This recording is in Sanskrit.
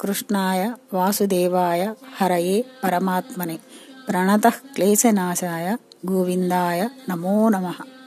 कृष्णाय वासुदेवाय हरये परमात्मने. प्रणतः क्लेशनाशाय गोविन्दाय नमो नमः.